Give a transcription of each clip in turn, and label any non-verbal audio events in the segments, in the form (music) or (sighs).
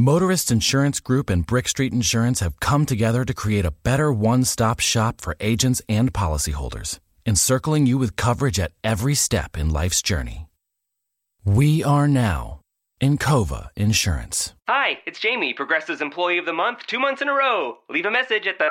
Motorist Insurance Group and Brick Street Insurance have come together to create a better one stop shop for agents and policyholders, encircling you with coverage at every step in life's journey. We are now in Encova Insurance. Hi, it's Jamie, Progressive's Employee of the Month, two months in a row. Leave a message at the.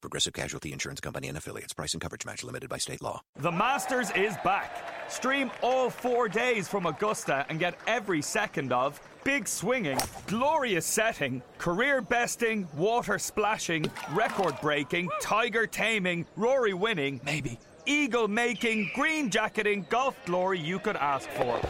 Progressive Casualty Insurance Company and affiliates. Price and coverage match limited by state law. The Masters is back. Stream all four days from Augusta and get every second of big swinging, glorious setting, career besting, water splashing, record breaking, tiger taming, Rory winning, maybe, eagle making, green jacketing, golf glory you could ask for.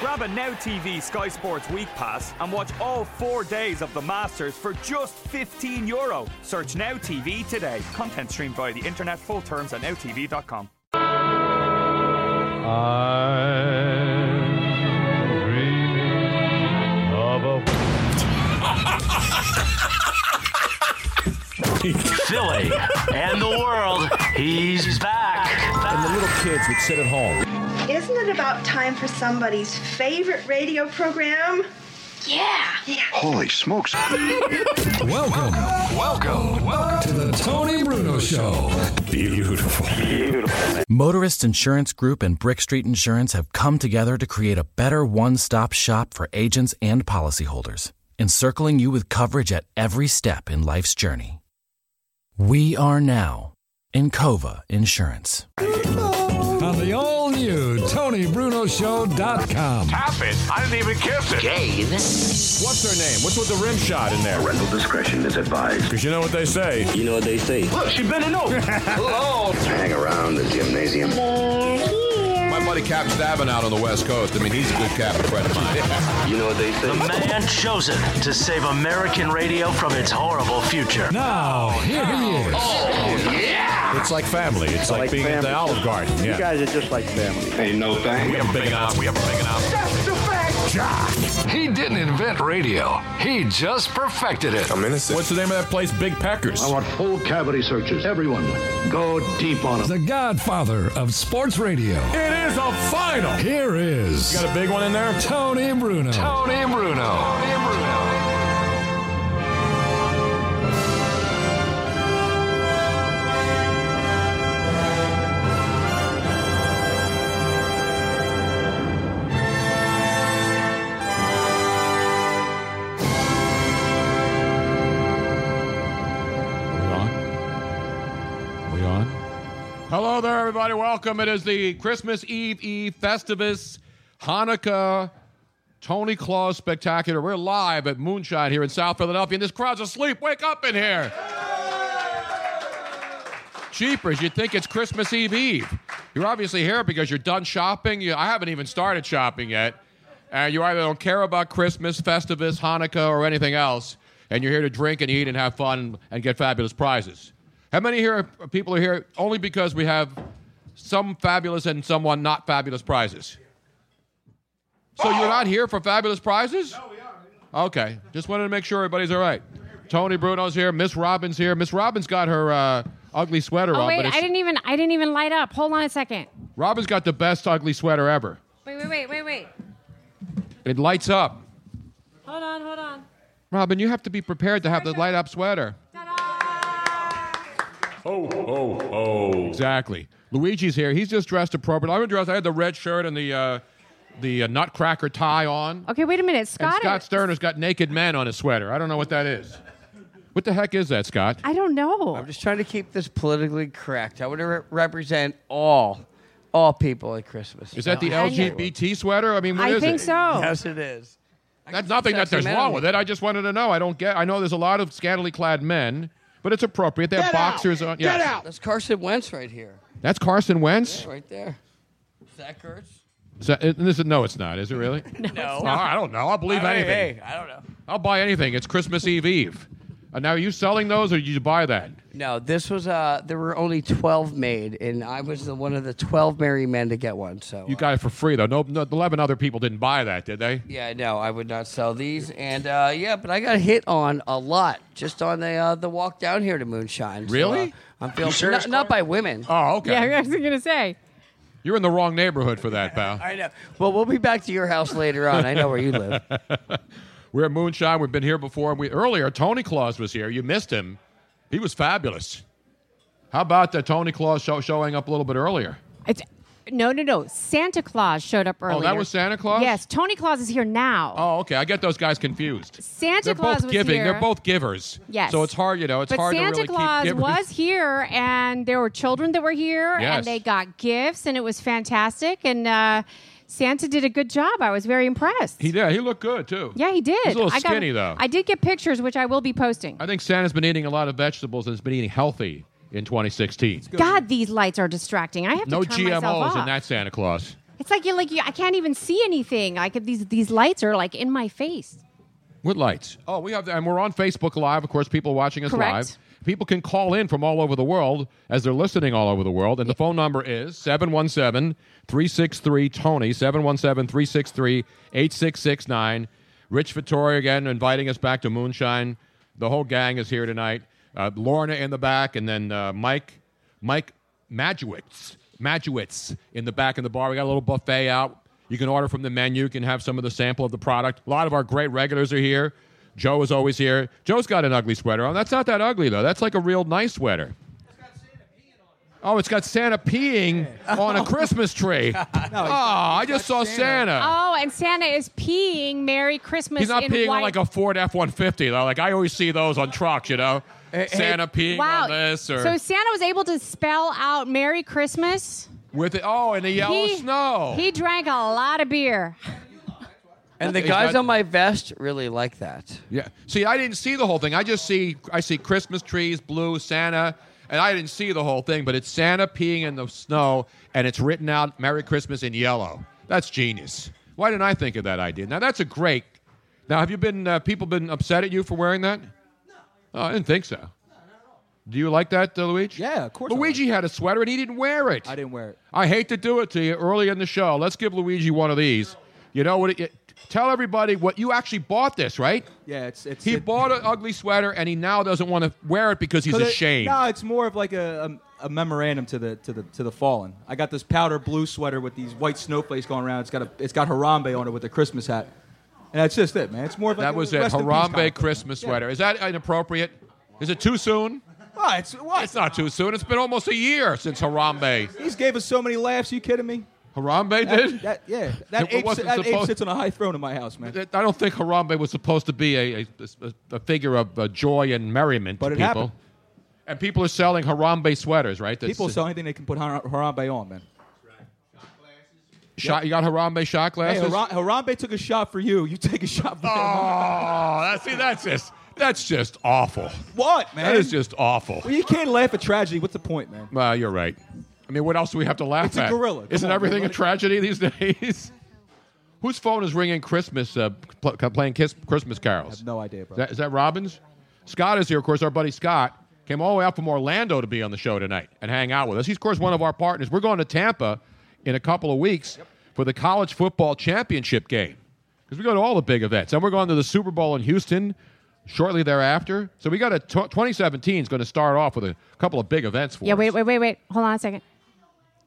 Grab a Now TV Sky Sports Week Pass and watch all four days of the Masters for just 15 euro. Search Now TV today. Content streamed via the internet. Full terms at nowtv.com. Philly (laughs) and the world, he's back. And the little kids would sit at home. Isn't it about time for somebody's favorite radio program? Yeah. Yeah. Holy smokes. Welcome. Welcome. Welcome to the Tony Bruno Show. Beautiful. Beautiful. Motorist Insurance Group and Brick Street Insurance have come together to create a better one stop shop for agents and policyholders, encircling you with coverage at every step in life's journey. We are now Encova Insurance. On the all new TonyBrunoShow.com. Tap it. I didn't even kiss it. Jane. What's her name? What's with the rim shot in there? Parental discretion is advised. Because you know what they say. You know what they say. Look, she bending over. Hello. (laughs) Hang around the gymnasium. My buddy Cap Stabbing out on the West Coast. I mean, he's a good cap friend of mine. (laughs) You know what they say. The man chosen to save American radio from its horrible future. Now, here he is. Oh, yeah. It's like family. It's like, like being at the Olive Garden. Yeah. You guys are just like family. Ain't no thing. We have a big enough. We have a big enough. That's the fact. John. He didn't invent radio. He just perfected it. I'm innocent. What's the name of that place? Big Packers. I want full cavity searches. Everyone. Go deep on them. The godfather of sports radio. It is a final. Here is Got a big one in there? Tony and Bruno. Tony and Bruno. Are Hello there, everybody. Welcome. It is the Christmas Eve Eve Festivus Hanukkah Tony Claus Spectacular. We're live at Moonshine here in South Philadelphia, and this crowd's asleep. Wake up in here. Jeepers, you'd think it's Christmas Eve Eve. You're obviously here because you're done shopping. You, I haven't even started shopping yet. And you either don't care about Christmas, Festivus, Hanukkah, or anything else, and you're here to drink and eat and have fun and get fabulous prizes. How many here people are here only because we have some fabulous and someone not fabulous prizes? So you're not here for fabulous prizes? No, we are. Okay, just wanted to make sure everybody's all right. Tony Bruno's here. Miss Robbins here. Miss Robbins got her uh, ugly sweater Oh on, wait, but it's, I didn't even I didn't even light up. Hold on a second. Robin's got the best ugly sweater ever. Wait, wait, wait, wait, wait. It lights up. Hold on, hold on. Robin, you have to be prepared to have the light up sweater. Oh, oh, oh. Exactly. Luigi's here. He's just dressed appropriately. I'm dressed. I had the red shirt and the uh, the uh, nutcracker tie on. Okay, wait a minute, Scott, And Scott. Scott Sterner's got naked men on his sweater. I don't know what that is. What the heck is that, Scott? I don't know. I'm just trying to keep this politically correct. I want to re- represent all, all people at Christmas. Is that the No, LGBT sweater? I mean, what I is think it? so. Yes, it is. That's nothing that there's wrong with it. it. I just wanted to know. I don't get. I know there's a lot of scantily clad men, but it's appropriate. They have Get out! boxers on. Get yes. out! That's Carson Wentz right here. That's Carson Wentz. Yeah, right there. Zach Ertz. So, this is, no, it's not. Is it really? (laughs) No. I don't know. I'll believe Hey, anything. hey, I don't know. I'll buy anything. It's Christmas Eve Eve. Uh, now, are you selling those, or did you buy that? No, this was uh there were only 12 made and I was the, one of the 12 merry men to get one. So You got it for free, though. No, no, eleven other people didn't buy that, did they? Yeah, no, I would not sell these. And uh, yeah, but I got hit on a lot just on the uh, the walk down here to Moonshine. So, Really? uh, I'm feeling not, not by women. Oh, okay. Yeah, I was gonna say. You're in the wrong neighborhood for that, pal. (laughs) I know. Well, we'll be back to your house later on. I know where you live. (laughs) We're at Moonshine. We've been here before. We earlier Tony Claus was here. You missed him. He was fabulous. How about the Tony Claus show, showing up a little bit earlier? It's, no, no, no. Santa Claus showed up earlier. Oh, that was Santa Claus. Yes, Tony Claus is here now. Oh, okay. I get those guys confused. Santa They're Claus both was giving. here. They're both givers. Yes. So it's hard, you know. It's but hard Santa to really Claus keep givers. was here, and there were children that were here, Yes. and they got gifts, and it was fantastic. And uh, Santa did a good job. I was very impressed. He did. He looked good too. yeah, he did. He's a little I got- skinny though. I did get pictures, which I will be posting. I think Santa's been eating a lot of vegetables and has been eating healthy in 2016. God, these lights are distracting. I have No to turn myself GMOs off. in that Santa Claus. It's like you're like you, I can't even see anything. Like these these lights are like in my face. What lights? Oh, we have, and we're on Facebook Live. Of course, people watching us Correct. live. People can call in from all over the world as they're listening all over the world. And the phone number is 717 363 Tony, 717 363 8669. Rich Vittoria again inviting us back to Moonshine. The whole gang is here tonight. Uh, Lorna in the back, and then uh, Mike, Mike Majuwitz, Majuwitz in the back of the bar. We got a little buffet out. You can order from the menu. You can have some of the sample of the product. A lot of our great regulars are here. Joe is always here. Joe's got an ugly sweater on. That's not that ugly though. That's like a real nice sweater. Oh, it's got Santa peeing on a (laughs) Christmas tree. oh, I just saw Santa. Oh, and Santa is peeing "Merry Christmas." He's not in peeing white. on like a Ford F one fifty though. Like I always see those on trucks, you know. Santa peeing wow. on this or So Santa was able to spell out "Merry Christmas." With it. Oh, and the yellow he, snow. He drank a lot of beer. And the He's guys got- on my vest really like that. Yeah. See, I didn't see the whole thing. I just see I see Christmas trees, blue, Santa, and I didn't see the whole thing. But it's Santa peeing in the snow, and it's written out "Merry Christmas" in yellow. That's genius. Why didn't I think of that idea? Now that's a great. Now have you been uh, people been upset at you for wearing that? No. Oh, I didn't think so. Do you like that, uh, Luigi? Yeah, of course. I Luigi had a sweater and he didn't wear it. I didn't wear it. I hate to do it to you early in the show. Let's give Luigi one of these. You know what? It, it- tell everybody what you actually bought this, right? Yeah, it's it's. He it- bought an ugly sweater and he now doesn't want to wear it because he's 'cause it- ashamed. no, it's more of like a, a, a memorandum to the to the to the fallen. I got this powder blue sweater with these white snowflakes going around. It's got a it's got Harambe on it with a Christmas hat, and that's just it, man. It's more of like that a was it. rest in peace Harambe kind of thing. Christmas Yeah. sweater. Is that inappropriate? Is it too soon? Oh, it's what? It's not too soon. It's been almost a year since Harambe. He's gave us so many laughs. you kidding me? Harambe That, did? that- yeah, that, ape, that ape sits on a high throne in my house, man. I don't think Harambe was supposed to be a, a, a, figure of uh, joy and merriment But to it people. happened. And people are selling Harambe sweaters, right? That's- People sell anything they can put Harambe on, man. Shot, you got Harambe shot Hey, glasses? Haram- Harambe took a shot for you. You take a shot for him. Oh, that's, see, that's just That's just awful. What, man? That is just awful. Well, you can't laugh at tragedy. What's the point, man? Well, you're right. I mean, what else do we have to laugh It's a at? gorilla. Come Isn't on, everything a tragedy these (laughs) days? Whose phone is ringing Christmas, uh, pl- playing kiss, Christmas carols? I have no idea, bro. Is that, is that Robbins? Scott is here, of course, our buddy Scott. Came all the way out from Orlando to be on the show tonight and hang out with us. He's, of course, one of our partners. We're going to Tampa in a couple of weeks for the college football championship game because we go to all the big events. And we're going to the Super Bowl in Houston shortly thereafter. So we got a t- 2017 is going to start off with a couple of big events for Yeah, us. wait, wait, wait, wait. Hold on a second.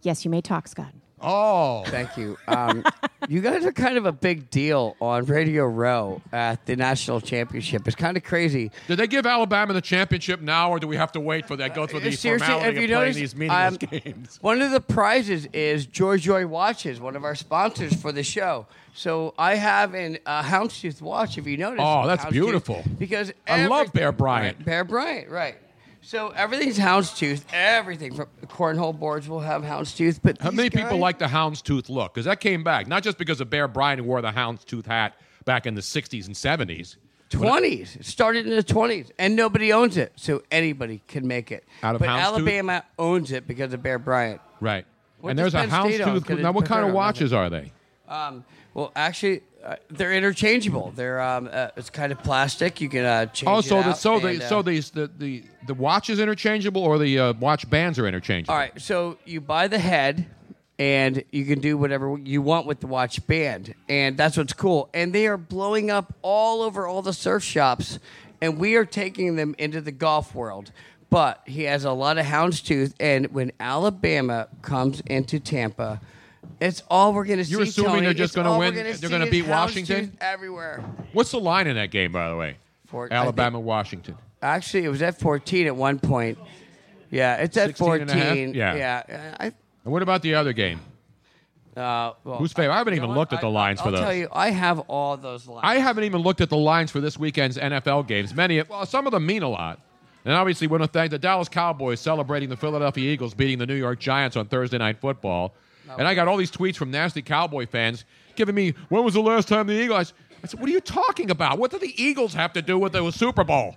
Yes, you may talk, Scott. Oh, thank you. Um, (laughs) you guys are kind of a big deal on Radio Row at the national championship. It's kind of crazy. Did they give Alabama the championship now, or do we have to wait for that? Go through the Seriously, formality have of you playing noticed? these meaningless um, (laughs) games? One of the prizes is Joy Joy Watches, one of our sponsors for the show. So I have an uh, Houndstooth watch. If you notice, Oh, that's Houndstooth, beautiful. Because I love Bear Bryant. Bear Bryant, right? So everything's Houndstooth. Everything from cornhole boards will have Houndstooth. But How these many people guys- like the houndstooth look? Because that came back, not just because of Bear Bryant who wore the houndstooth hat back in the 60s and 70s. Twenties. It started in the twenties, and nobody owns it, so anybody can make it. Out of but Houndstooth? Alabama owns it because of Bear Bryant. Right. What and does there's a Penn State own? houndstooth. Now, what kind of watches are they? Um, well, actually, uh, they're interchangeable. They're um, uh, it's kind of plastic. You can uh, change Oh, it so the out so and, the uh, so these the, the the watch is interchangeable, or the uh, watch bands are interchangeable. All right, so you buy the head, and you can do whatever you want with the watch band, and that's what's cool. And they are blowing up all over all the surf shops, and we are taking them into the golf world. But he has a lot of houndstooth, and when Alabama comes into Tampa, it's all we're going to see. You're assuming Tony. they're just gonna win- we're gonna they're gonna beat Washington? everywhere. What's the line in that game, by the way? For- I Alabama, Washington. Actually, it was at 14 at one point. Yeah, it's at 14. Yeah. yeah. I, And what about the other game? Uh, well, Who's favorite? I haven't even looked at the I- lines for I'll those. tell you, I have all those lines. I haven't even looked at the lines for this weekend's NFL games. Many, well, some of them mean a lot. And obviously, we want to thank the Dallas Cowboys celebrating the Philadelphia Eagles beating the New York Giants on Thursday Night Football. And I got all these tweets from nasty Cowboy fans giving me, when was the last time the Eagles? I said, what are you talking about? What do the Eagles have to do with the Super Bowl?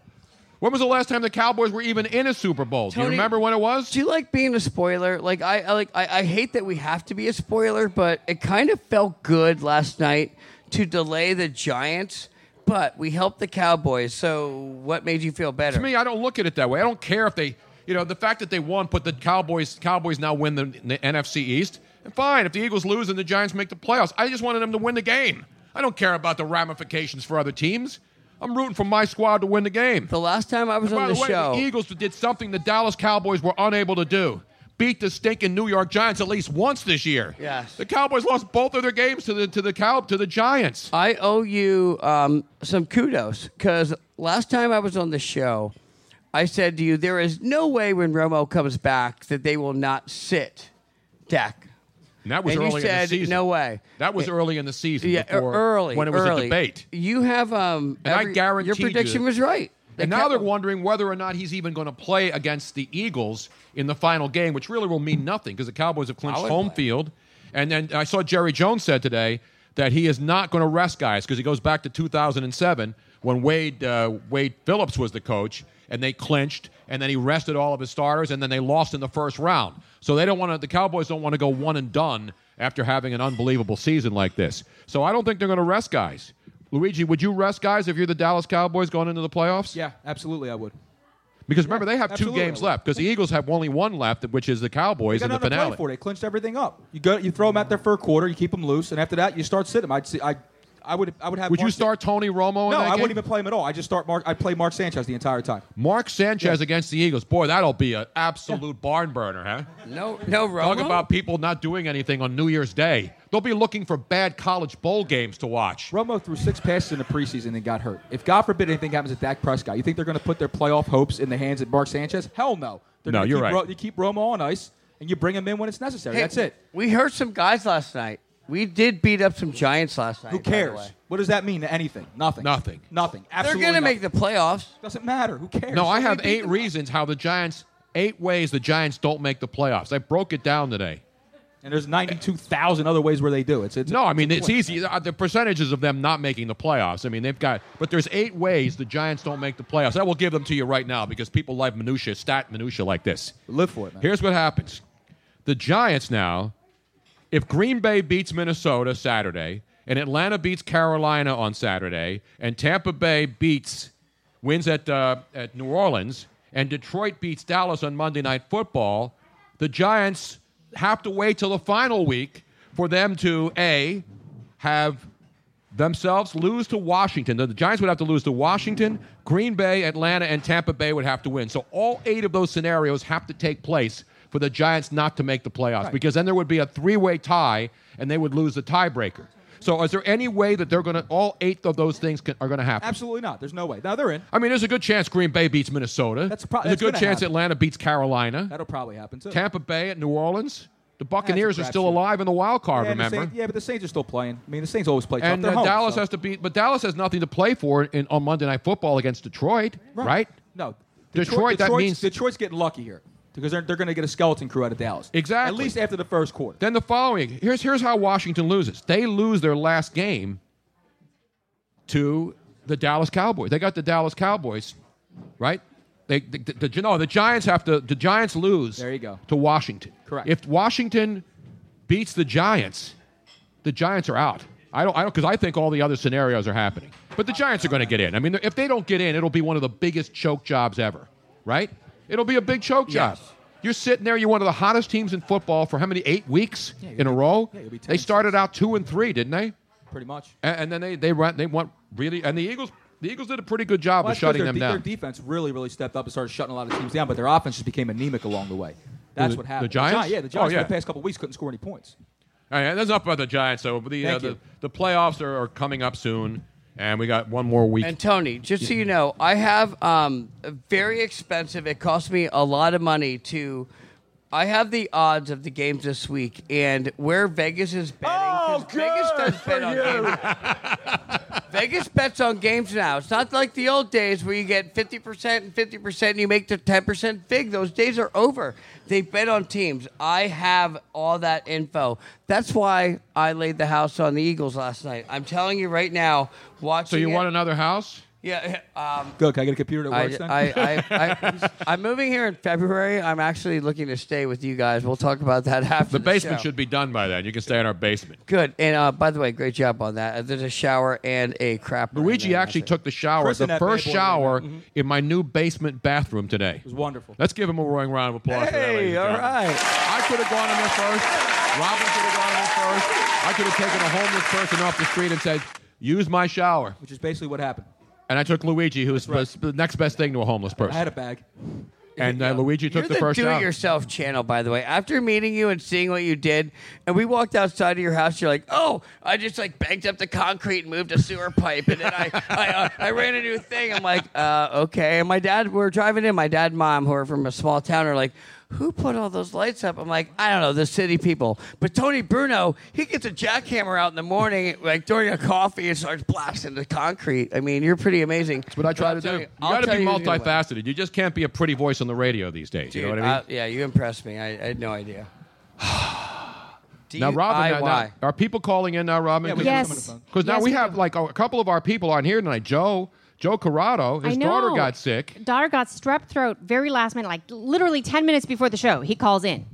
When was the last time the Cowboys were even in a Super Bowl? Do you remember when it was? Do you like being a spoiler? Like I, I like I, I hate that we have to be a spoiler, but it kind of felt good last night to delay the Giants, but we helped the Cowboys. So what made you feel better? To me, I don't look at it that way. I don't care if they, you know, the fact that they won put the Cowboys Cowboys now win the, the NFC East. Fine, if the Eagles lose and the Giants make the playoffs, I just wanted them to win the game. I don't care about the ramifications for other teams. I'm rooting for my squad to win the game. The last time I was And on the, the way, show, the Eagles did something the Dallas Cowboys were unable to do. Beat the stinking New York Giants at least once this year. Yes. The Cowboys lost both of their games to the to the cow to the Giants. I owe you um, some kudos because last time I was on the show, I said to you, there is no way when Romo comes back that they will not sit Dak. And that was And you early in the season. "No way." That was It- early in the season. Yeah, before, early when it was early. a debate. You have um, And I every- guarantee your prediction you- was right. And now they're wondering whether or not he's even going to play against the Eagles in the final game, which really will mean nothing because the Cowboys have clinched home field. And then I saw Jerry Jones said today that he is not going to rest guys because he goes back to 2007 when Wade uh, Wade Phillips was the coach and they clinched and then he rested all of his starters and then they lost in the first round. So they don't want to. The Cowboys don't want to go one and done after having an unbelievable season like this. So I don't think they're going to rest guys. Luigi, would you rest guys if you're the Dallas Cowboys going into the playoffs? Yeah, absolutely, I would. Because remember, they have two games left. Because the Eagles have only one left, which is the Cowboys in the to play finale. for. They clinched everything up. You go, you throw them out there for a quarter, you keep them loose, and after that, you start sitting them. I'd see, I, I would, I would have. Would you start Tony Romo? In No, that I game? wouldn't even play him at all. I just start Mark. I play Mark Sanchez the entire time. Mark Sanchez against the Eagles. Boy, that'll be an absolute barn burner, huh? No, no Romo. Talk about people not doing anything on New Year's Day. They'll be looking for bad college bowl games to watch. Romo threw six passes in the preseason and got hurt. If God forbid anything happens to Dak Prescott, you think they're going to put their playoff hopes in the hands of Mark Sanchez? Hell no. They're No, you're keep right. Ro- you keep Romo on ice and you bring him in when it's necessary. Hey, That's it. We heard some guys last night. We did beat up some Giants last night. Who by the cares? way. What does that mean to anything? Nothing. Nothing. Nothing. They're Absolutely. going to make the playoffs. Doesn't matter. Who cares? No, I have eight them. reasons how the Giants, eight ways the Giants don't make the playoffs. I broke it down today. And there's 92,000 other ways where they do it. It's, it's No, I mean it's easy. Uh, The percentages of them not making the playoffs. I mean they've got, but there's eight ways the Giants don't make the playoffs. I will give them to you right now because people like minutia, stat minutia like this. Live for it, man. Here's what happens: the Giants now, if Green Bay beats Minnesota Saturday, and Atlanta beats Carolina on Saturday, and Tampa Bay beats wins at uh, at New Orleans, and Detroit beats Dallas on Monday Night Football, the Giants have to wait till the final week for them to a have themselves lose to Washington. The Giants would have to lose to Washington, Green Bay, Atlanta, and Tampa Bay would have to win. So all eight of those scenarios have to take place for the Giants not to make the playoffs Right. because then there would be a three-way tie and they would lose the tiebreaker. So is there any way that they're going to all eight of those things can, are going to happen? Absolutely not. There's no way. Now they're in. I mean, there's a good chance Green Bay beats Minnesota. That's pro- there's a good chance happen. Atlanta beats Carolina. That'll probably happen too. Tampa Bay at New Orleans. The Buccaneers are still alive in the wild card. yeah, remember? Saints- yeah, but the Saints are still playing. I mean, the Saints always play. And uh, home, Dallas so- has to beat, but Dallas has nothing to play for in, on Monday Night Football against Detroit, right? No, Detroit, that means- Detroit's getting lucky here because they're, they're going to get a skeleton crew out of Dallas. Exactly. At least after the first quarter. Then the following, here's here's how Washington loses. They lose their last game to the Dallas Cowboys. They got the Dallas Cowboys, right? They the, the, the- no, the Giants have to. The Giants lose. There you go. To Washington. Correct. If Washington beats the Giants, the Giants are out. I don't. I don't because I think all the other scenarios are happening. But the Giants are going to get in. I mean, if they don't get in, it'll be one of the biggest choke jobs ever, right? It'll be a big choke job. You're sitting there. You're one of the hottest teams in football for how many? Eight weeks in a row. yeah, you'll be 10 they started out two and three, didn't they? Pretty much. And, and then they they went they went really and the Eagles the Eagles did a pretty good job Well, of shutting their, them de- down. Their defense really, really stepped up and started shutting a lot of teams down, but their offense just became anemic along the way. That's The- what happened. the Giants? Gi- yeah, the Giants Oh, Giants yeah. for the past couple weeks couldn't score any points. All right, that's enough about the Giants. So the uh, the, the playoffs are, are coming up soon, and we got one more week. And Tony, just so you know, I have um, a very expensive. It cost me a lot of money to. I have the odds of the games this week, and where Vegas is betting. Oh, Vegas does bet on games. Vegas bets on games now. It's not like the old days where you get 50% and 50% and you make the 10% big. Those days are over. They bet on teams. I have all that info. That's why I laid the house on the Eagles last night. I'm telling you right now, watching so you it- want another house? Yeah. Um, Good. Can I get a computer that I, works then? I, (laughs) I, I, I'm moving here in February. I'm actually looking to stay with you guys. We'll talk about that (laughs) after The the, basement show. should be done by then. You can stay in our basement. Good. And uh, by the way, great job on that. Uh, There's a shower and a crap. Luigi there. actually took the shower, Chris the first bad boy right shower now. Mhm. in my new basement bathroom today. It was wonderful. Let's give him a roaring round of applause. for that, Hey, ladies all gentlemen. right. I could have gone in there first. Robin could have gone in there first. I could have taken a homeless person off the street and said, "Use my shower." Which is basically what happened. And I took Luigi, who was was the next best thing to a homeless person. I had a bag. and uh, Luigi took You're the, the, first shower. do-it-yourself channel, by the way. After meeting you and seeing what you did, and we walked outside of your house, you're like, "Oh, I just like banked up the concrete and moved a sewer pipe, and then I I, uh, (laughs) I ran a new thing." I'm like, uh, "Okay." And my dad, we are driving in. My dad, and mom, who are from a small town, are like. Who put all those lights up? I'm like, I don't know, the city people. But Tony Bruno, he gets a jackhammer out in the morning, like during a coffee, and starts blasting the concrete. I mean, you're pretty amazing. That's what I try to do. You got to be multifaceted. You just can't be a pretty voice on the radio these days. you know what I mean? Uh, yeah, you impressed me. I, I had no idea. (sighs) now, Robin, now- now, are people calling in now, Robin? Yeah, we have some on the phone. Because now we we have like a couple of our people on here tonight. Joe, Joe Corrado, his daughter got sick. Daughter got strep throat very last minute, like literally 10 minutes before the show. He calls in,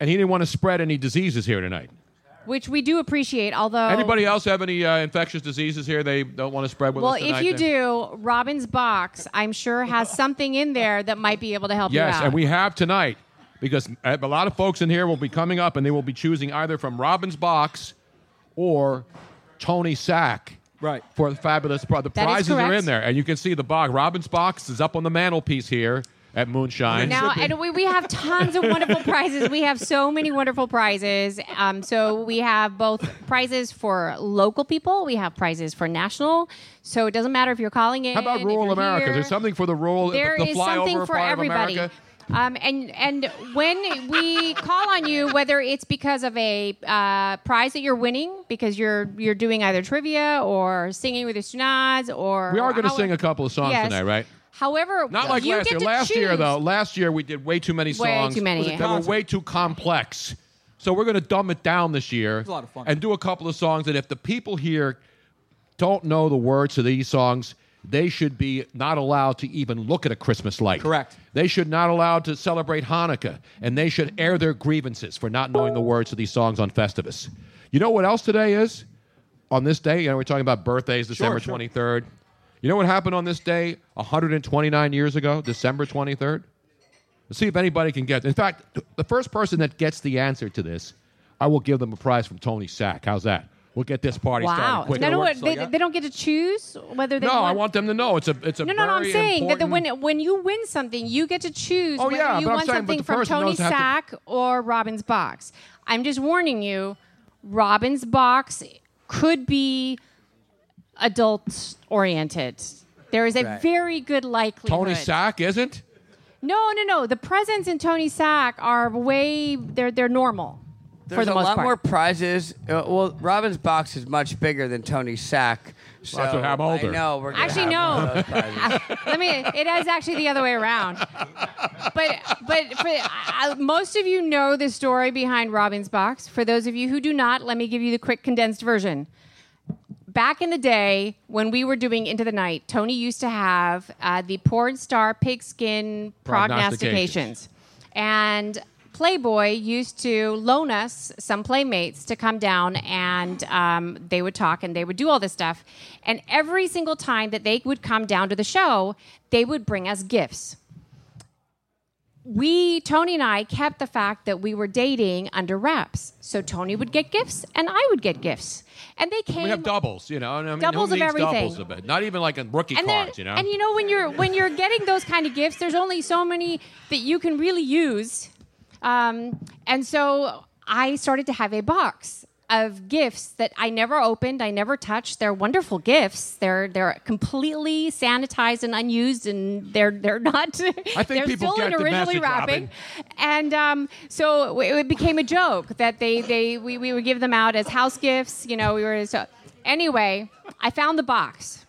and he didn't want to spread any diseases here tonight. which we do appreciate, although. Anybody else have any uh, infectious diseases here they don't want to spread with Well, us tonight? If you do, Robin's box, I'm sure has (laughs) something in there that might be able to help Yes, you out. and we have tonight because a lot of folks in here will be coming up and they will be choosing either from Robin's Box or Tony Sack. Right. For the fabulous pro- the That is prizes are in there, and you can see the box. Robin's box is up on the mantelpiece here at Moonshine. Now, and we, we have tons of wonderful (laughs) prizes. We have so many wonderful prizes. Um, so we have both prizes for local people. We have prizes for national. So it doesn't matter if you're calling in. How about rural America? here. There's something for the rural. There the is flyover something for part of everybody. America. Um, and and when we call on you, whether it's because of a uh, prize that you're winning, because you're you're doing either trivia or singing with the Stunads, or We are going to sing a couple of songs Yes. tonight, right? However, Not like you last get year. to Last year, though, last year we did way too many Way songs too many. that were way too complex. So we're going to dumb it down this year a lot of fun. and do a couple of songs. And if the people here don't know the words to these songs, they should be not allowed to even look at a Christmas light. Correct. They should not allowed to celebrate Hanukkah, and they should air their grievances for not knowing the words to these songs on Festivus. You know what else today is? On this day, you know, we're talking about birthdays, December sure. 23rd. You know what happened on this day 129 years ago, December 23rd? Let's see if anybody can get. In fact, the first person that gets the answer to this, I will give them a prize from Tony Sack. How's that? We'll get this party Wow. started quick. No, no, they, they don't get to choose whether they No, want. I want them to know it's a it's a no, no, no. I'm saying that the, when when you win something, you get to choose Oh, whether yeah, you want something from Tony how to- Sack or Robin's box. I'm just warning you, Robin's box could be adult oriented. There is a Right. very good likelihood. Tony Sack isn't. No, no, no. The presents in Tony Sack are way they're they're normal There's for the a most lot part. more prizes. Uh, well, Robin's box is much bigger than Tony's sack. So Well, that's what I'm older. I know we're gonna Actually, have one no. of those prizes. (laughs) Let me. It is actually the other way around. But but for, I, most of you know the story behind Robin's box. For those of you who do not, let me give you the quick condensed version. Back in the day when we were doing Into the Night, Tony used to have uh, the porn star pigskin prognostications, and Playboy used to loan us some playmates to come down and um, they would talk and they would do all this stuff. And every single time that they would come down to the show, they would bring us gifts. We, Tony and I, kept the fact that we were dating under wraps. So Tony would get gifts and I would get gifts. And they came. We have doubles, you know. and I mean, Doubles who of needs everything. Doubles of it? Not even like a rookie and cards, you know. And you know when you're when you're getting those kind of gifts, there's only so many that you can really use. Um, and so I started to have a box of gifts that I never opened, I never touched. They're wonderful gifts. They're they're completely sanitized and unused, and they're they're not. (laughs) I think they're people still get in the originally message, wrapping. Robin. And um, so it it became a joke that they they we, we would give them out as house gifts. You know, we were so. Anyway, I found the box.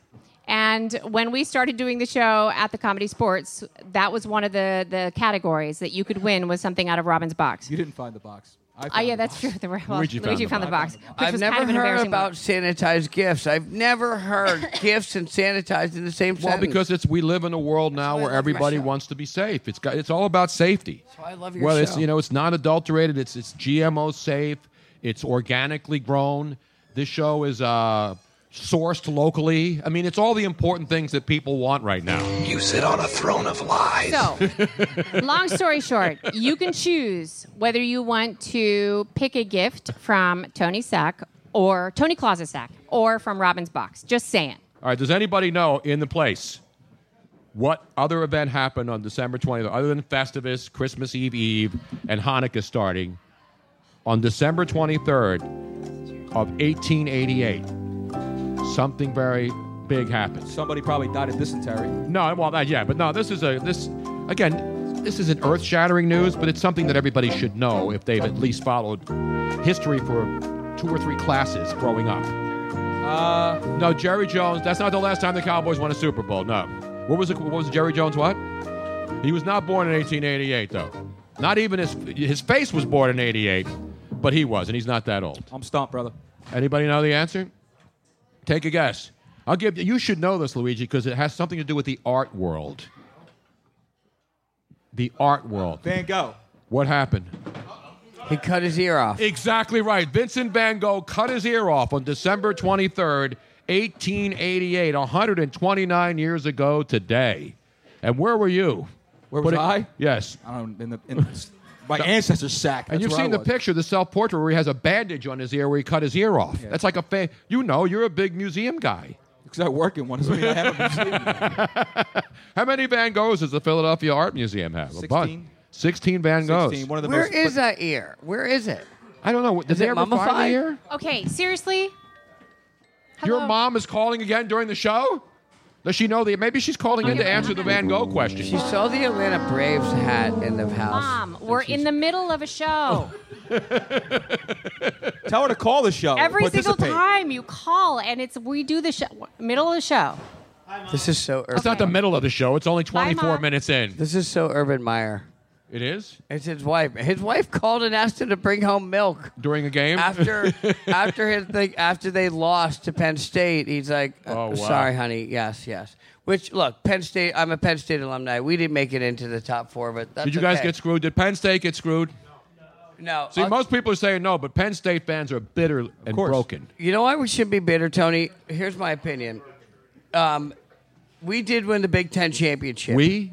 And when we started doing the show at the Comedy Sports, that was one of the, the categories that you could win was something out of Robin's box. You didn't find the box. I Oh yeah, that's true. (laughs) The, well, Luigi Luigi, found found, the the box. which I've was never kind of an heard embarrassing about sanitized gifts. I've never heard (laughs) gifts and sanitized in the same well, sentence. because it's we live in a world now where everybody wants to be safe. It's got it's all about safety. That's why I love your well, show. it's you know it's non adulterated. It's it's GMO safe. It's organically grown. This show is uh, sourced locally. I mean, it's all the important things that people want right now. You sit on a throne of lies. So, long story short, you can choose whether you want to pick a gift from Tony Sack or Tony Closet Sack or from Robin's box. Just saying. All right. Does anybody know in the place what other event happened on December 20th, other than Festivus, Christmas Eve Eve, and Hanukkah starting on December 23rd of 1888? Something very big happened. Somebody probably died of dysentery. No, well, not yet, but no. This is a this again. This isn't earth-shattering news, but it's something that everybody should know if they've at least followed history for two or three classes growing up. Uh, no, Jerry Jones. That's not the last time the Cowboys won a Super Bowl. No. What was it? What was Jerry Jones? What? He was not born in 1888, though. Not even his his face was born in 88, but he was, and he's not that old. I'm stumped, brother. Anybody know the answer? Take a guess. I'll give you. You should know this, Luigi, because it has something to do with the art world. The art world. Van Gogh. What happened? He cut his ear off. Exactly right. Vincent Van Gogh cut his ear off on December 23rd, 1888, 129 years ago today. And where were you? Where was Putting- I? Yes. I don't in the in the, my ancestors' sack. And you've seen the picture, the self-portrait where he has a bandage on his ear where he cut his ear off. That's like a fa- you know, you're a big museum guy. Because I work in one. doesn't mean I have a museum. (laughs) How many Van Goghs does the Philadelphia Art Museum have? A bunch. 16. 16 Van Goghs. 16, one of the Where most, is that ear? Where is it? I don't know. Did Is they it ever find the ear? Okay, seriously? Your mom is calling again during the show? Does she know the? Maybe she's calling in to answer the Van Gogh question. She saw the Atlanta Braves hat in the house. Mom, we're in the middle of a show. (laughs) Tell her to call the show. Every single Participate. time you call, and it's we do the show middle of the show. This is so urban. It's not the middle of the show. It's only 24 Mom. minutes in. This is so Urban Meyer. It is. It's his wife. His wife called and asked him to bring home milk during a game. After (laughs) after his thing, after they lost to Penn State, he's like, uh, Oh, wow. "Sorry, honey. Yes, yes." Which look, Penn State. I'm a Penn State alumni. We didn't make it into the top four, but that's Did you guys okay. get screwed? Did Penn State get screwed? No. See, I'll- most people are saying no, but Penn State fans are bitter and broken. You know why we shouldn't be bitter, Tony? Here's my opinion. Um, we did win the Big Ten championship. We?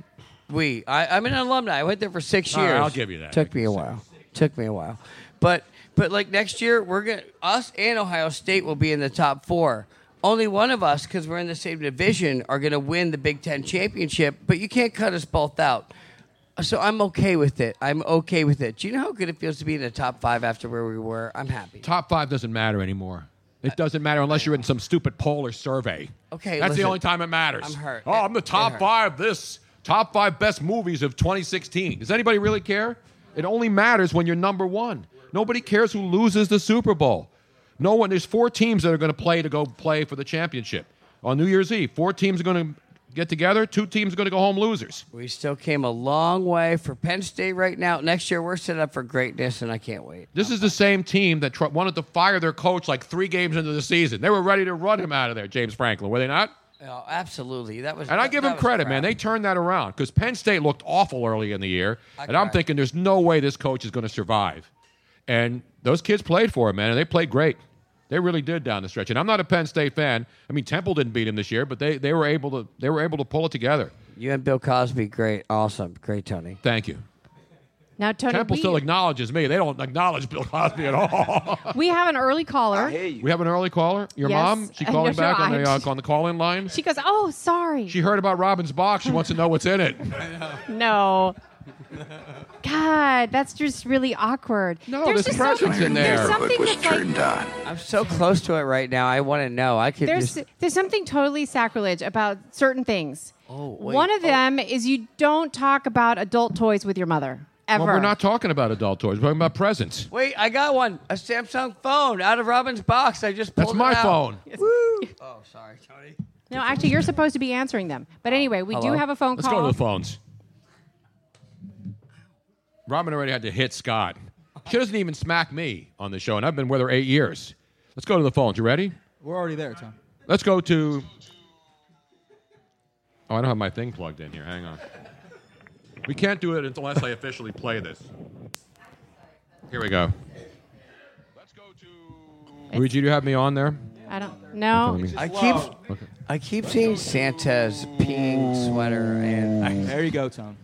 We. I, I'm an alumni. I went there for six All right, years. I'll give you that. Took me a while. Took me a while. But but like next year, we're gonna us and Ohio State will be in the top four. Only one of us, because we're in the same division, are going to win the Big Ten championship. But you can't cut us both out. So I'm okay with it. I'm okay with it. Do you know how good it feels to be in the top five after where we were? I'm happy. Top five doesn't matter anymore. It doesn't matter unless you're in some stupid poll or survey. Okay, that's the only time it matters. I'm hurt. Oh, I'm the top five. This top five best movies of 2016. Does anybody really care? It only matters when you're number one. Nobody cares who loses the Super Bowl. No one. There's four teams that are going to play to go play for the championship on New Year's Eve. Four teams are going to get together. Two teams are going to go home losers. We still came a long way for Penn State right now. Next year, we're set up for greatness, and I can't wait. This is the same team that tr- wanted to fire their coach like three games into the season. They were ready to run him out of there, James Franklin, were they not? Oh, absolutely. That was. And I give him credit, man. They turned that around because Penn State looked awful early in the year, I and I'm cried. thinking there's no way this coach is going to survive. And those kids played for him, man, and they played great. They really did down the stretch. And I'm not a Penn State fan. I mean, Temple didn't beat him this year, but they, they were able to they were able to pull it together. You and Bill Cosby, great, awesome, great, Tony. Thank you. Now, Tony, Temple we, still acknowledges me. They don't acknowledge Bill Cosby at all. (laughs) we have an early caller. we have an early caller. Your Yes. mom? She calling no, back on the uh, on the call-in line. She goes, "Oh, sorry." She heard about Robin's box. She wants to know what's in it. (laughs) No. God, that's just really awkward. No, there's there's just presents some- in there. There's something that's like I'm so close to it right now. I want to know. I could there's just. there's something totally sacrilege about certain things. Oh, wait. One of them is you don't talk about adult toys with your mother ever. Well, we're not talking about adult toys. We're talking about presents. Wait, I got one. A Samsung phone out of Robin's box. I just pulled That's it my out. phone. (laughs) Woo. Oh, sorry, Tony. No, actually, you're supposed to be answering them. But anyway, we do have a phone Let's call. go to the phones. Robin already had to hit Scott. She doesn't even smack me on the show, and I've been with her eight years. Let's go to the phones. You ready? We're already there, Tom. Let's go to. Oh, I don't have my thing plugged in here. Hang on. We can't do it unless I officially play this. Here we go. Let's go to. Luigi, do you have me on there? I don't know. Okay, let me- I keep, Okay. I keep seeing Santa's peeing sweater, and There you go, Tom.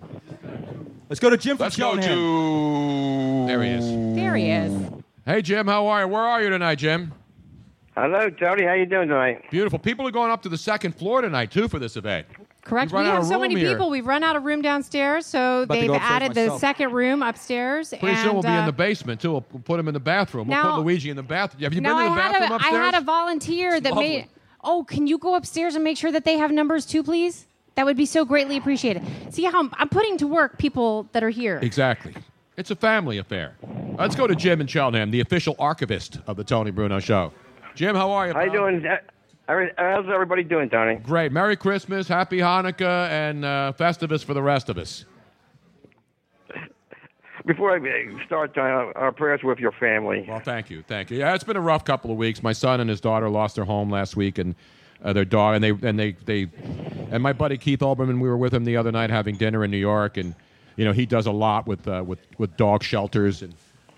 Let's go to Jim from Let's go Cheltenham. to. There he is. There he is. Hey, Jim, how are you? Where are you tonight, Jim? Hello, Tony. How you doing tonight? Beautiful. People are going up to the second floor tonight, too, for this event. Correct. We've run We out have of so many here. people. We've run out of room downstairs, so About they've added the myself. second room upstairs. Pretty and, soon we'll be in uh, the basement, too. We'll we'll put him in the bathroom. We'll Now- put Luigi in the bathroom. Have you been to I the had bathroom a, I upstairs? I had a volunteer that lovely. made. Oh, can you go upstairs and make sure that they have numbers too, please? That would be so greatly appreciated. See how I'm, I'm putting to work people that are here. Exactly. It's a family affair. Let's go to Jim in Cheltenham, the official archivist of the Tony Bruno Show. Jim, how are you? How you doing? Uh, How's everybody doing, Tony? Great. Merry Christmas, Happy Hanukkah, and uh, Festivus for the rest of us. Before I uh, start, Tony, our- prayers with your family. Well, thank you, thank you. Yeah, it's been a rough couple of weeks. My son and his daughter lost their home last week, and uh, their dog, and they and they they, and my buddy Keith Olbermann. We were with him the other night having dinner in New York, and you know he does a lot with uh, with with dog shelters and.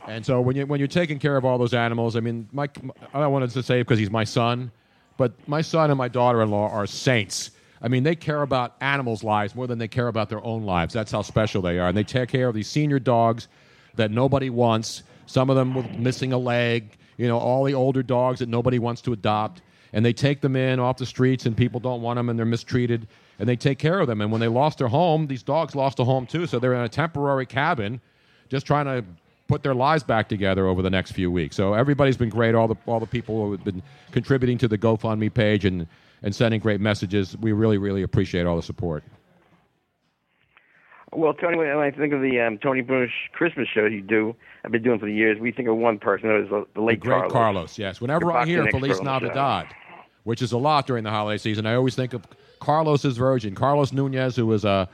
And so when you when you're taking care of all those animals, I mean, my I don't want to say because he's my son, but my son and my daughter-in-law are saints. I mean, they care about animals' lives more than they care about their own lives. That's how special they are, and they take care of these senior dogs that nobody wants. Some of them with missing a leg. You know, all the older dogs that nobody wants to adopt, and they take them in off the streets, and people don't want them, and they're mistreated, and they take care of them. And when they lost their home, these dogs lost a home too, so they're in a temporary cabin, just trying to put their lives back together over the next few weeks. So everybody's been great. All the all the people who have been contributing to the GoFundMe page and and sending great messages. We really really appreciate all the support. Well, Tony, when I think of the um, Tony Bruno Christmas show you do, I've been doing for the years. We think of one person. That was the, the late Great Carlos. yes. Whenever The I hear Feliz expert on the show. Navidad, which is a lot during the holiday season, I always think of Carlos's version. Carlos Nunez, who was a,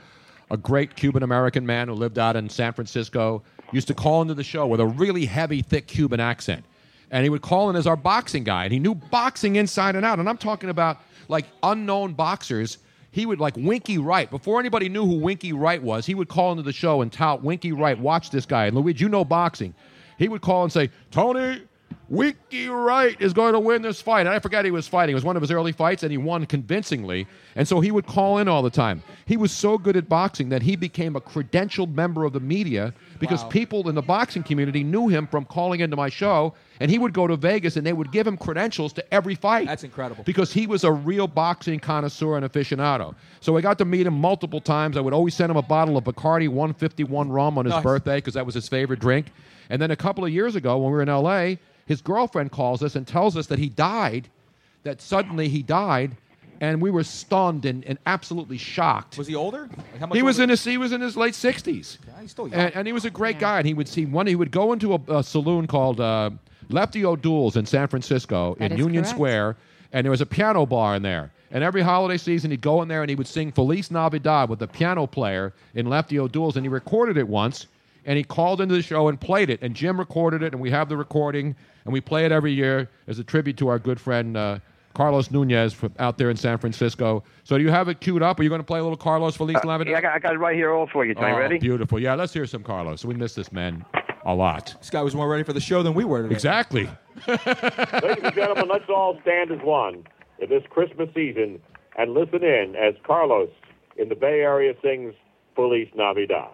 a great Cuban American man who lived out in San Francisco, used to call into the show with a really heavy, thick Cuban accent. And he would call in as our boxing guy, and he knew boxing inside and out. And I'm talking about like unknown boxers. He would like Winky Wright. Before anybody knew who Winky Wright was, he would call into the show and tout Winky Wright. Watch this guy. And Luigi, you know boxing. He would call and say, Tony, Winky Wright is going to win this fight. And I forgot he was fighting. It was one of his early fights, and he won convincingly. And so he would call in all the time. He was so good at boxing that he became a credentialed member of the media because Wow. people in the boxing community knew him from calling into my show. And he would go to Vegas and they would give him credentials to every fight. That's incredible. Because he was a real boxing connoisseur and aficionado. So I got to meet him multiple times. I would always send him a bottle of Bacardi 151 rum on his Nice. birthday because that was his favorite drink. And then a couple of years ago, when we were in LA, his girlfriend calls us and tells us that he died, that suddenly he died, and we were stunned and, and absolutely shocked. Was he older? Like, how much He was older? in his he was in his late sixties, Yeah, he's still young. and, and he was a great guy. And he would see one. He would go into a, a saloon called uh, Lefty O'Doul's in San Francisco That in Union correct. Square, and there was a piano bar in there. And every holiday season, he'd go in there and he would sing Feliz Navidad with the piano player in Lefty O'Doul's, and he recorded it once. And he called into the show and played it, and Jim recorded it, and we have the recording, and we play it every year as a tribute to our good friend uh, Carlos Nunez from out there in San Francisco. So do you have it queued up? Are you going to play a little Carlos Feliz Navidad? Yeah, I got, I got it right here all for you, Tony. Oh, Ready? Beautiful. Yeah, let's hear some Carlos. We miss this man a lot. This guy was more ready for the show than we were today. Exactly. (laughs) Ladies and gentlemen, let's all stand as one in this Christmas season and listen in as Carlos in the Bay Area sings Feliz Navidad.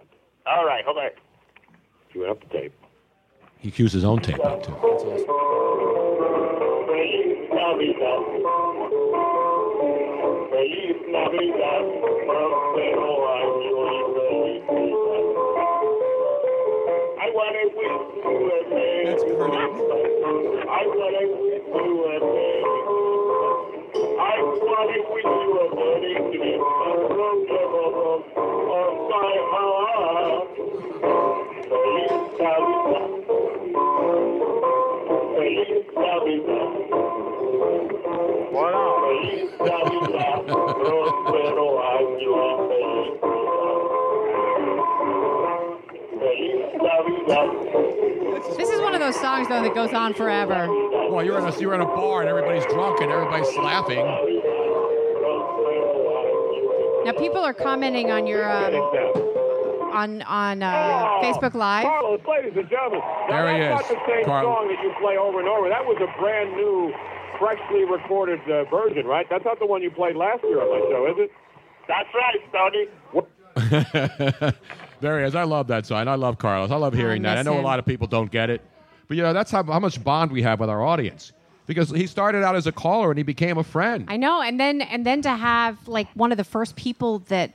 All right, hold on. You up the tape. He cues his own tape out too. Feliz Navidad. This is one of those songs though that goes on forever. Well, you're in a you're in a bar and everybody's drunk and everybody's laughing. Now people are commenting on your um, on on uh, Facebook Live. Carlos, ladies and gentlemen, now There he that's is, not the same Carlos. song that you play over and over. That was a brand new, freshly recorded uh, version, right? That's not the one you played last year on my show, is it? That's right, Tony. (laughs) (laughs) there he is. I love that song. I love Carlos. I love oh, hearing that. I know a lot of people don't get it, but you know that's how, how much bond we have with our audience because he started out as a caller and he became a friend. I know, and then and then to have like one of the first people that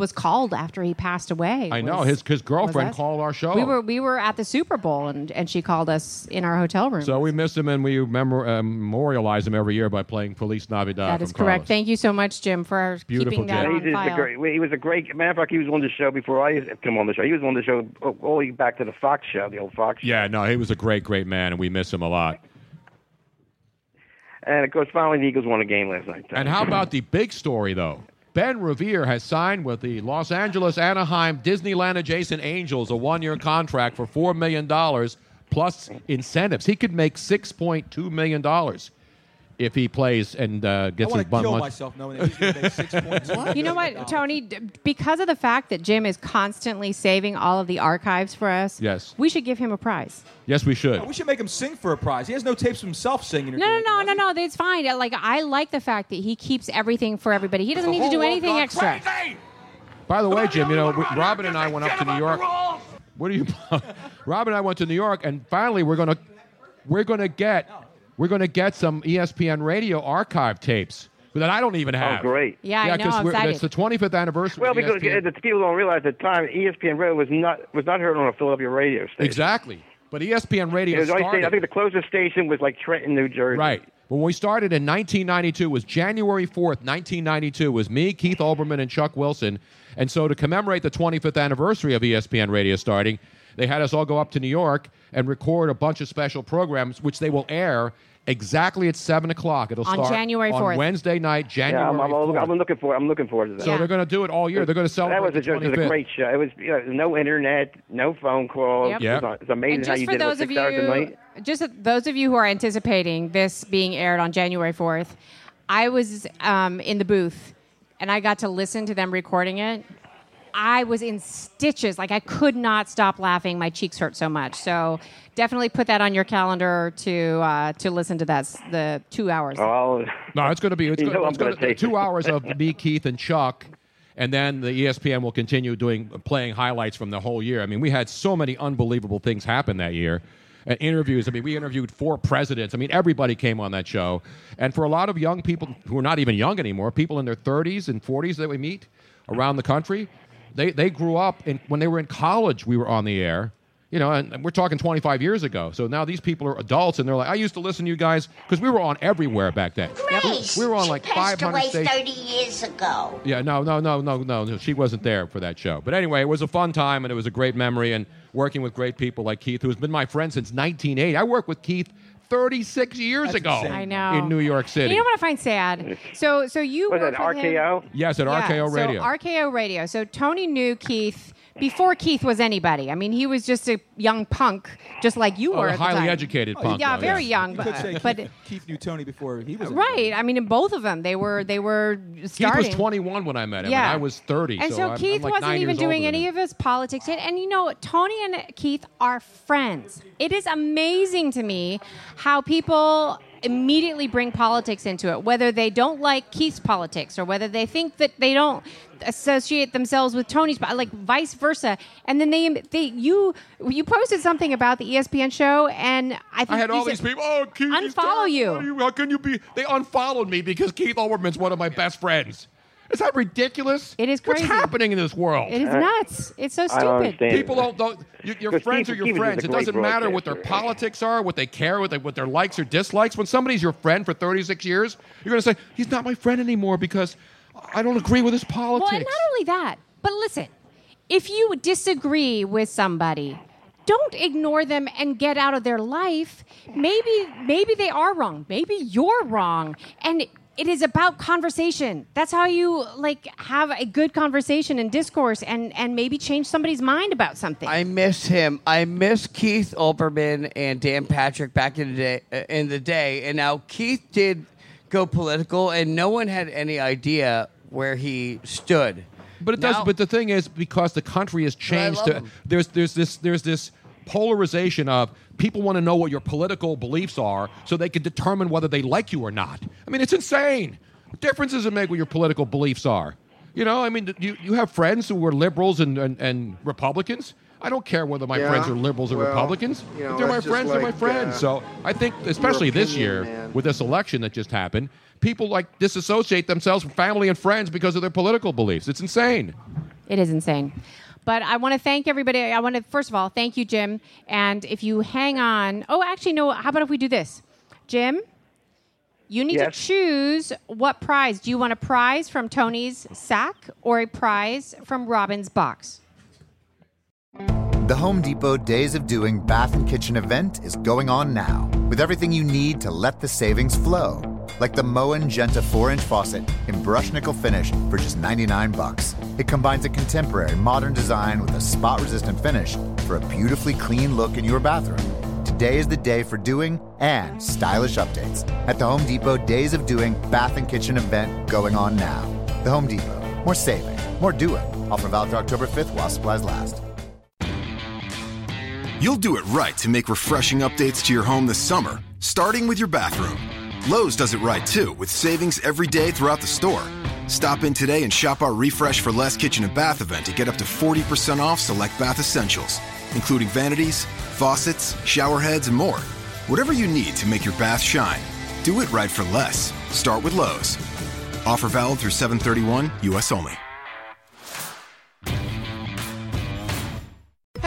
was called after he passed away. I know his his girlfriend called our show. We were we were at the Super Bowl and and she called us in our hotel room. so we miss him and we memor- uh, memorialize him every year by playing Feliz Navidad. that is from correct. Carlos. Thank you so much, Jim, for Beautiful, keeping that Jim. on He's file. great, he was a great matter of fact. He was on the show before I used to come on the show. He was on the show all all the way back to the Fox show, the old Fox. show. Yeah, no, he was a great, great man, and we miss him a lot. And of course, finally, the Eagles won a game last night. And how about the big story, though? Ben Revere has signed with the Los Angeles Anaheim Disneyland adjacent Angels a one year contract for $4 million plus incentives. He could make $6.2 million if he plays and uh, I gets want his to bun kill lunch. myself knowing that he's going to make six (laughs) points. You know what, Tony? D- Because of the fact that Jim is constantly saving all of the archives for us, Yes. we should give him a prize. Yes, we should. We should make him sing for a prize. He has no tapes of himself singing. Or No, doing no, no, no, no. It's fine. Like I like the fact that he keeps everything for everybody. He doesn't need to do anything extra. By the way, Jim, you know, we, Robin and I went up to New York. What do you? (laughs) Robin and I went to New York, and finally, we're gonna we're gonna get we're gonna get some ESPN Radio archive tapes that I don't even oh, have. Oh, great. Yeah, I know. 'cause I'm excited. It's the 25th anniversary. Well, because ESPN. the people don't realize at the time ESPN Radio was not was not heard on a Philadelphia radio station. Exactly. But ESPN Radio It was started. sta- I think the closest station was like Trenton, New Jersey. Right. When we started in 1992 was January 4th, 1992 was me, Keith Olbermann, and Chuck Wilson. And so to commemorate the 25th anniversary of ESPN Radio starting, they had us all go up to New York and record a bunch of special programs, which they will air exactly at seven o'clock. It'll On start January on 4th. Wednesday night, January. Yeah, I'm, I'm, 4th. I'm looking for. I'm looking forward to that. So they're going to do it all year. They're going to celebrate That was the a, just a great show. It was you know, no internet, no phone calls. Yep. It was- Yep. It's amazing and how you for did it. What, of six hours a you, night. just those of you who are anticipating this being aired on January fourth, I was um, in the booth, and I got to listen to them recording it. I was in stitches, like I could not stop laughing. My cheeks hurt so much. So definitely put that on your calendar to uh, to listen to that the two hours. Oh, (laughs) No, it's going to be it's gonna, it's gonna gonna- two hours of (laughs) me, Keith, and Chuck, and then the ESPN will continue doing playing highlights from the whole year. I mean, we had so many unbelievable things happen that year. And interviews. I mean, we interviewed four presidents. I mean, everybody came on that show. And for a lot of young people who are not even young anymore, people in their 30s and 40s that we meet around the country, they, they grew up in, when they were in college. We were on the air. You know, and and we're talking 25 years ago. So now these people are adults, and they're like, I used to listen to you guys because we were on everywhere back then. Grace, We were on she like passed 500 away stations. 30 years ago. Yeah, no, no, no, no, no, no. She wasn't there for that show. But anyway, it was a fun time and it was a great memory. And working with great people like Keith, who's been my friend since 1980. I worked with Keith 36 years ago. I know. In New York City. You know what I find sad? So so you Was worked it with him- RKO? Yes, at Yeah, RKO Radio. So RKO Radio. So Tony knew Keith before Keith was anybody. I mean, he was just a young punk, just like you Oh, were. a at the highly time. educated oh, punk, Yeah, though, very yeah. young. You But, could say but Keith, Keith knew Tony before he was. a- right. I mean, in both of them, they were they were Keith starting. was 21 when I met him, Yeah. and I was 30. And so, I'm- I'm Keith like wasn't even doing any of his politics yet. And you know, Tony and Keith are friends. It is amazing to me how people immediately bring politics into it, whether they don't like Keith's politics or whether they think that they don't associate themselves with Tony's, but like vice versa. And then they they you you posted something about the ESPN show, and I think I had all these people. Oh, Keith, unfollow terrible. you. How can you be? They unfollowed me because Keith Olbermann's one of my best friends. Is that ridiculous? It is crazy. What's happening in this world? It is nuts. It's so I don't stupid. understand. People don't. don't you, your Because friends Steve- are your Steve is just friends. a It great doesn't matter what their broadcaster. politics are, what they care, what, they, what their likes or dislikes. When somebody's your friend for 36 years, you're going to say he's not my friend anymore because I don't agree with his politics. Well, and not only that, but listen, if you disagree with somebody, don't ignore them and get out of their life. Maybe maybe they are wrong. Maybe you're wrong. And it is about conversation. That's how you like have a good conversation and discourse and and maybe change somebody's mind about something. I miss him. I miss Keith Olbermann and Dan Patrick back in the day. uh, In the day, and now Keith did go political, and no one had any idea where he stood. But it Now- does. But the thing is, because the country has changed, love to, there's there's this there's this polarization of people want to know what your political beliefs are so they can determine whether they like you or not. I mean, it's insane. What difference does it make what your political beliefs are? You know, I mean, you, you have friends who are liberals and, and, and Republicans. I don't care whether my Yeah, friends are liberals or well, Republicans. you know, if they're my that's just friends, they're my friends. uh, so I think, especially this year man. with this election that just happened, people like disassociate themselves from family and friends because of their political beliefs. It's insane. It is insane. But I want to thank everybody. I want to, first of all, thank you, Jim. And if you hang on, oh, actually, no, how about if we do this? Jim, you need Yes. to choose what prize. Do you want a prize from Tony's sack or a prize from Robin's box? The Home Depot Days of Doing Bath and Kitchen event is going on now with everything you need to let the savings flow. Like the Moen Genta 4-inch faucet in brush nickel finish for just 99 bucks. It combines a contemporary modern design with a spot-resistant finish for a beautifully clean look in your bathroom. Today is the day for doing and stylish updates at the Home Depot Days of Doing Bath and Kitchen event going on now. The Home Depot. More saving, more doing. Offer valid October 5th while supplies last. You'll do it right to make refreshing updates to your home this summer, starting with your bathroom. Lowe's does it right too, with savings every day throughout the store. Stop in today and shop our Refresh for Less kitchen and bath event to get up to 40% off select bath essentials, including vanities, faucets, shower heads, and more. Whatever you need to make your bath shine, do it right for less. Start with Lowe's. Offer valid through 731 US only.